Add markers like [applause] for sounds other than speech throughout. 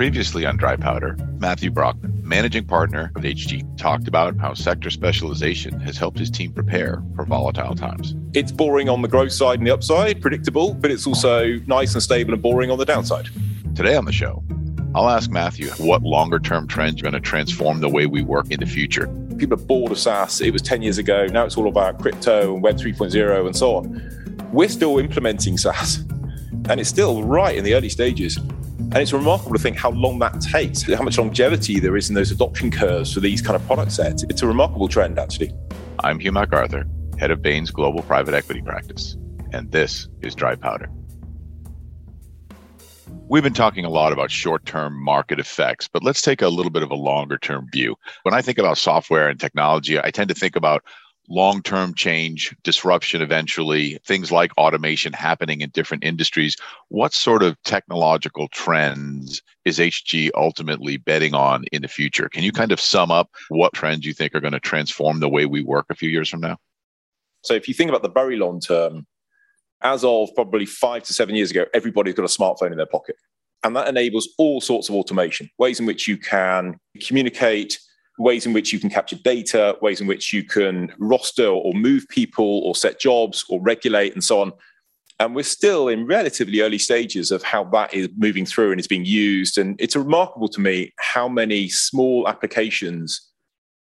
Previously on Dry Powder, Matthew Brockman, managing partner of HG, talked about how sector specialization has helped his team prepare for volatile times. It's boring on the growth side and the upside, predictable, but it's also nice and stable and boring on the downside. Today on the show, I'll ask Matthew what longer term trends are going to transform the way we work in the future. People are bored of SaaS. It was 10 years ago. Now it's all about crypto and Web 3.0 and so on. We're still implementing SaaS, and it's still right in the early stages. And it's remarkable to think how long that takes, how much longevity there is in those adoption curves for these kind of product sets. It's a remarkable trend, actually. I'm Hugh MacArthur, head of Bain's global private equity practice, and this is Dry Powder. We've been talking a lot about short term market effects, but let's take a little bit of a longer term view. When I think about software and technology, I tend to think about long term change, disruption eventually, things like automation happening in different industries. What sort of technological trends is HG ultimately betting on in the future? Can you kind of sum up what trends you think are going to transform the way we work a few years from now? So, if you think about the very long term, as of probably five to seven years ago, everybody's got a smartphone in their pocket. And that enables all sorts of automation, ways in which you can communicate, ways in which you can capture data, ways in which you can roster or move people or set jobs or regulate and so on. And we're still in relatively early stages of how that is moving through and is being used. And it's remarkable to me how many small applications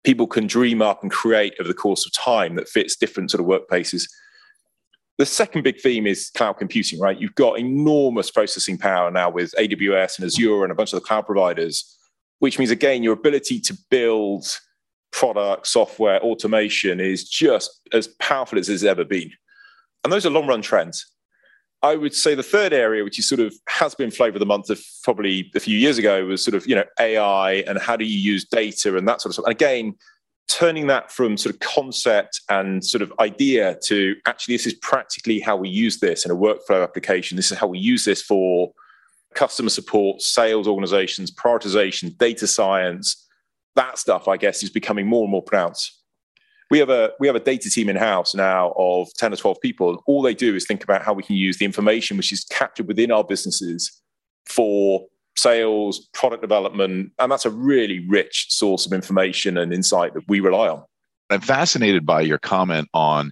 people can dream up and create over the course of time that fits different sort of workplaces. The second big theme is cloud computing, right? You've got enormous processing power now with AWS and Azure and a bunch of the cloud providers which means again your ability to build product software automation is just as powerful as it's ever been. And those are long run trends. I would say the third area which is sort of has been flavor of the month of probably a few years ago was sort of you know ai and how do you use data and that sort of stuff. And again turning that from sort of concept and sort of idea to actually this is practically how we use this in a workflow application. This is how we use this for customer support, sales organizations, prioritization, data science, that stuff, I guess, is becoming more and more pronounced. We have a we have a data team in house now of 10 or 12 people. All they do is think about how we can use the information which is captured within our businesses for sales, product development. And that's a really rich source of information and insight that we rely on. I'm fascinated by your comment on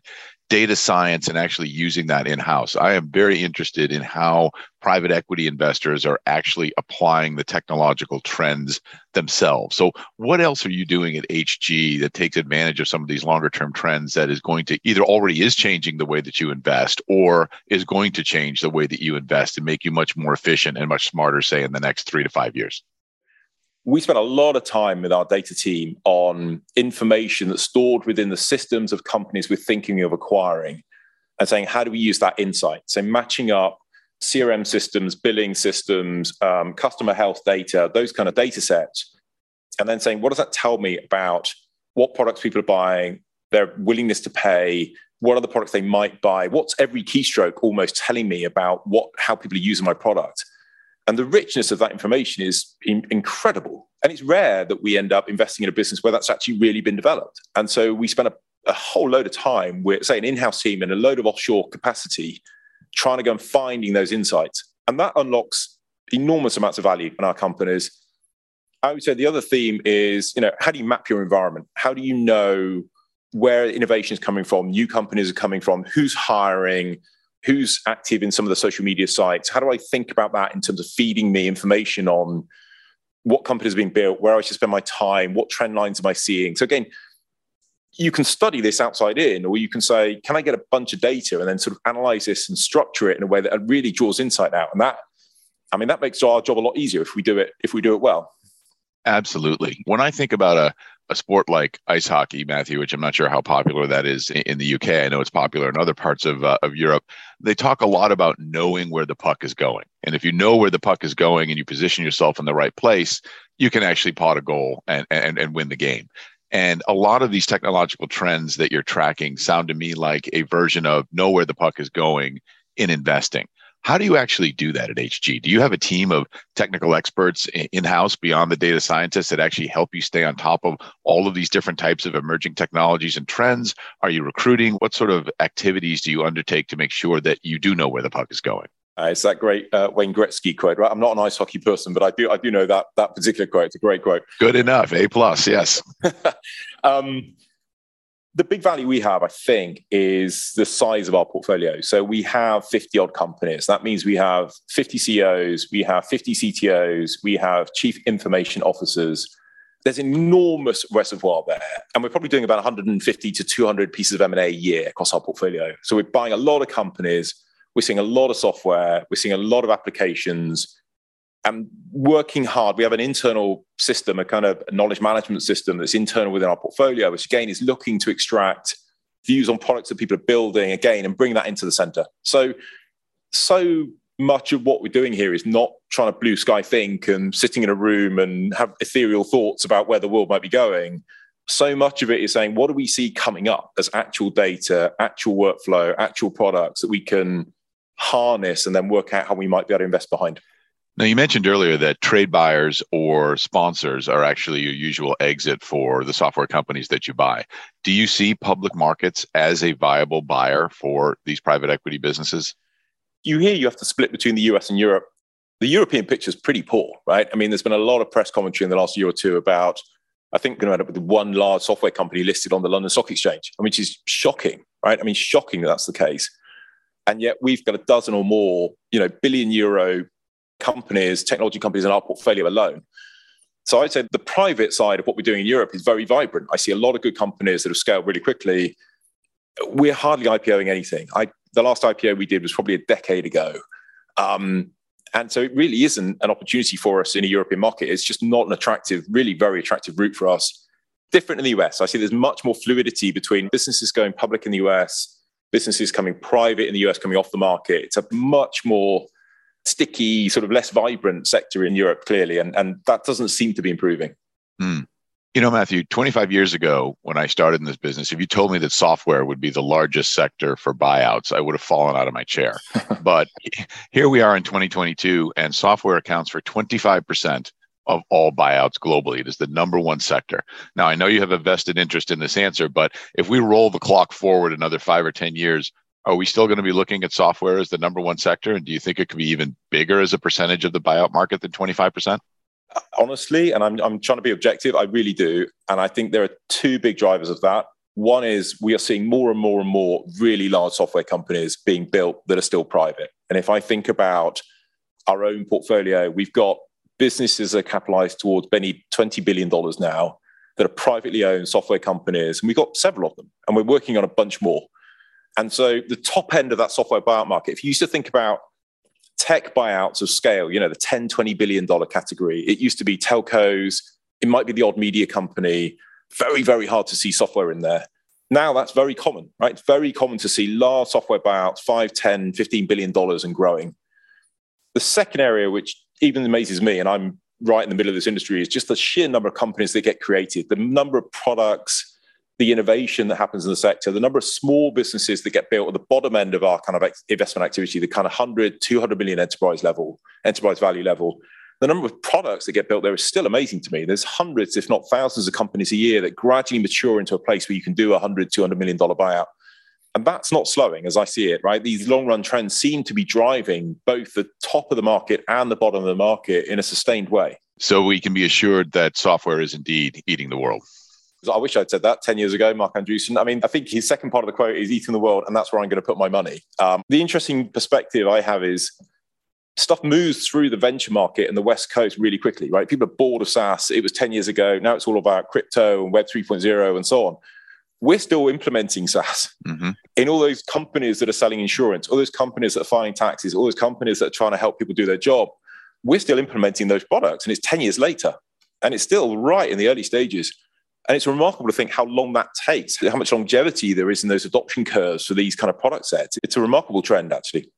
data science and actually using that in house. I am very interested in how private equity investors are actually applying the technological trends themselves. So, what else are you doing at HG that takes advantage of some of these longer term trends that is going to either already is changing the way that you invest or is going to change the way that you invest and make you much more efficient and much smarter, say, in the next three to five years? We spent a lot of time with our data team on information that's stored within the systems of companies we're thinking of acquiring and saying, how do we use that insight? So, matching up CRM systems, billing systems, um, customer health data, those kind of data sets, and then saying, what does that tell me about what products people are buying, their willingness to pay, what the products they might buy, what's every keystroke almost telling me about what how people are using my product? And the richness of that information is in- incredible. And it's rare that we end up investing in a business where that's actually really been developed. And so we spend a, a whole load of time with, say, an in house team and a load of offshore capacity trying to go and finding those insights. And that unlocks enormous amounts of value in our companies. I would say the other theme is, you know, how do you map your environment? How do you know where innovation is coming from, new companies are coming from, who's hiring, who's active in some of the social media sites? How do i think about that in terms of feeding me information on what companies are being built where i should spend my time what trend lines am i seeing? So again you can study this outside in or you can say can i get a bunch of data and then sort of analyze this and structure it in a way that really draws insight out? And that i mean that makes our job a lot easier if we do it if we do it well. Absolutely. When i think about a a sport like ice hockey, Matthew, which I'm not sure how popular that is in the UK. I know it's popular in other parts of, uh, of Europe. They talk a lot about knowing where the puck is going. And if you know where the puck is going and you position yourself in the right place, you can actually pot a goal and, and, and win the game. And a lot of these technological trends that you're tracking sound to me like a version of know where the puck is going in investing. How do you actually do that at HG? Do you have a team of technical experts in house beyond the data scientists that actually help you stay on top of all of these different types of emerging technologies and trends? Are you recruiting? What sort of activities do you undertake to make sure that you do know where the puck is going? Uh, it's that great uh, Wayne Gretzky quote, right? I'm not an ice hockey person, but I do I do know that that particular quote. It's a great quote. Good enough. A plus. Yes. [laughs] um, the big value we have, I think, is the size of our portfolio. So we have 50 odd companies. That means we have 50 CEOs, we have 50 CTOs, we have chief information officers. There's an enormous reservoir there. And we're probably doing about 150 to 200 pieces of M&A a year across our portfolio. So we're buying a lot of companies. We're seeing a lot of software. We're seeing a lot of applications and working hard. We have an internal system, a kind of knowledge management system that's internal within our portfolio, which again is looking to extract views on products that people are building again and bring that into the center. So, so much of what we're doing here is not trying to blue sky think and sitting in a room and have ethereal thoughts about where the world might be going. So much of it is saying, what do we see coming up as actual data, actual workflow, actual products that we can harness and then work out how we might be able to invest behind? Now, you mentioned earlier that trade buyers or sponsors are actually your usual exit for the software companies that you buy. Do you see public markets as a viable buyer for these private equity businesses? You hear you have to split between the US and Europe. The European picture is pretty poor, right? I mean, there's been a lot of press commentary in the last year or two about, I think, going to end up with one large software company listed on the London Stock Exchange, which is shocking, right? I mean, shocking that that's the case. And yet we've got a dozen or more, you know, billion euro companies, technology companies in our portfolio alone. So I'd say the private side of what we're doing in Europe is very vibrant. I see a lot of good companies that have scaled really quickly. We're hardly IPOing anything. I, the last IPO we did was probably a decade ago. Um, and so it really isn't an opportunity for us in a European market. It's just not an attractive, really very attractive route for us. Different in the US. I see there's much more fluidity between businesses going public in the US, businesses coming private in the US, coming off the market. It's a much more sticky, sort of less vibrant sector in Europe, clearly, and, and that doesn't seem to be improving. Hmm. You know, Matthew, 25 years ago, when I started in this business, if you told me that software would be the largest sector for buyouts, I would have fallen out of my chair. [laughs] but here we are in 2022, and software accounts for 25% of all buyouts globally. It is the number one sector. Now, I know you have a vested interest in this answer, but if we roll the clock forward another five or 10 years, are we still going to be looking at software as the number one sector? And do you think it could be even bigger as a percentage of the buyout market than 25%? Honestly, and I'm, I'm trying to be objective, I really do. And I think there are two big drivers of that. One is we are seeing more and more and more really large software companies being built that are still private. And if I think about our own portfolio, we've got businesses that are capitalized towards many $20 billion now that are privately owned software companies. And we've got several of them, and we're working on a bunch more. And so the top end of that software buyout market, if you used to think about tech buyouts of scale, you know, the 10, 20 billion dollar category, it used to be telcos, it might be the odd media company, very, very hard to see software in there. Now that's very common, right? It's very common to see large software buyouts, 5, 10, 15 billion dollars and growing. The second area, which even amazes me, and I'm right in the middle of this industry, is just the sheer number of companies that get created, the number of products, the innovation that happens in the sector, the number of small businesses that get built at the bottom end of our kind of investment activity, the kind of 100, 200 million enterprise level, enterprise value level, the number of products that get built there is still amazing to me. There's hundreds, if not thousands of companies a year that gradually mature into a place where you can do a 100, 200 million dollar buyout. And that's not slowing as I see it, right? These long run trends seem to be driving both the top of the market and the bottom of the market in a sustained way. So we can be assured that software is indeed eating the world. I wish I'd said that 10 years ago, Marc Andreessen. I mean, I think his second part of the quote is eating the world, and that's where I'm going to put my money. Um, the interesting perspective I have is stuff moves through the venture market and the West Coast really quickly, right? People are bored of SaaS. It was 10 years ago. Now it's all about crypto and Web 3.0 and so on. We're still implementing SaaS mm-hmm. in all those companies that are selling insurance, all those companies that are filing taxes, all those companies that are trying to help people do their job. We're still implementing those products, and it's 10 years later. And it's still right in the early stages. And it's remarkable to think how long that takes, how much longevity there is in those adoption curves for these kind of product sets. It's a remarkable trend, actually.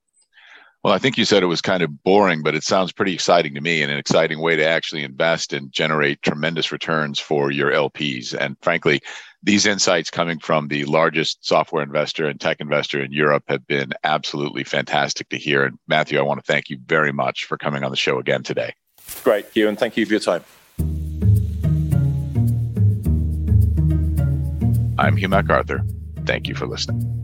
Well, I think you said it was kind of boring, but it sounds pretty exciting to me and an exciting way to actually invest and generate tremendous returns for your LPs. And frankly, these insights coming from the largest software investor and tech investor in Europe have been absolutely fantastic to hear. And Matthew, I want to thank you very much for coming on the show again today. Great, Hugh, and thank you for your time. I'm Hugh MacArthur. Thank you for listening.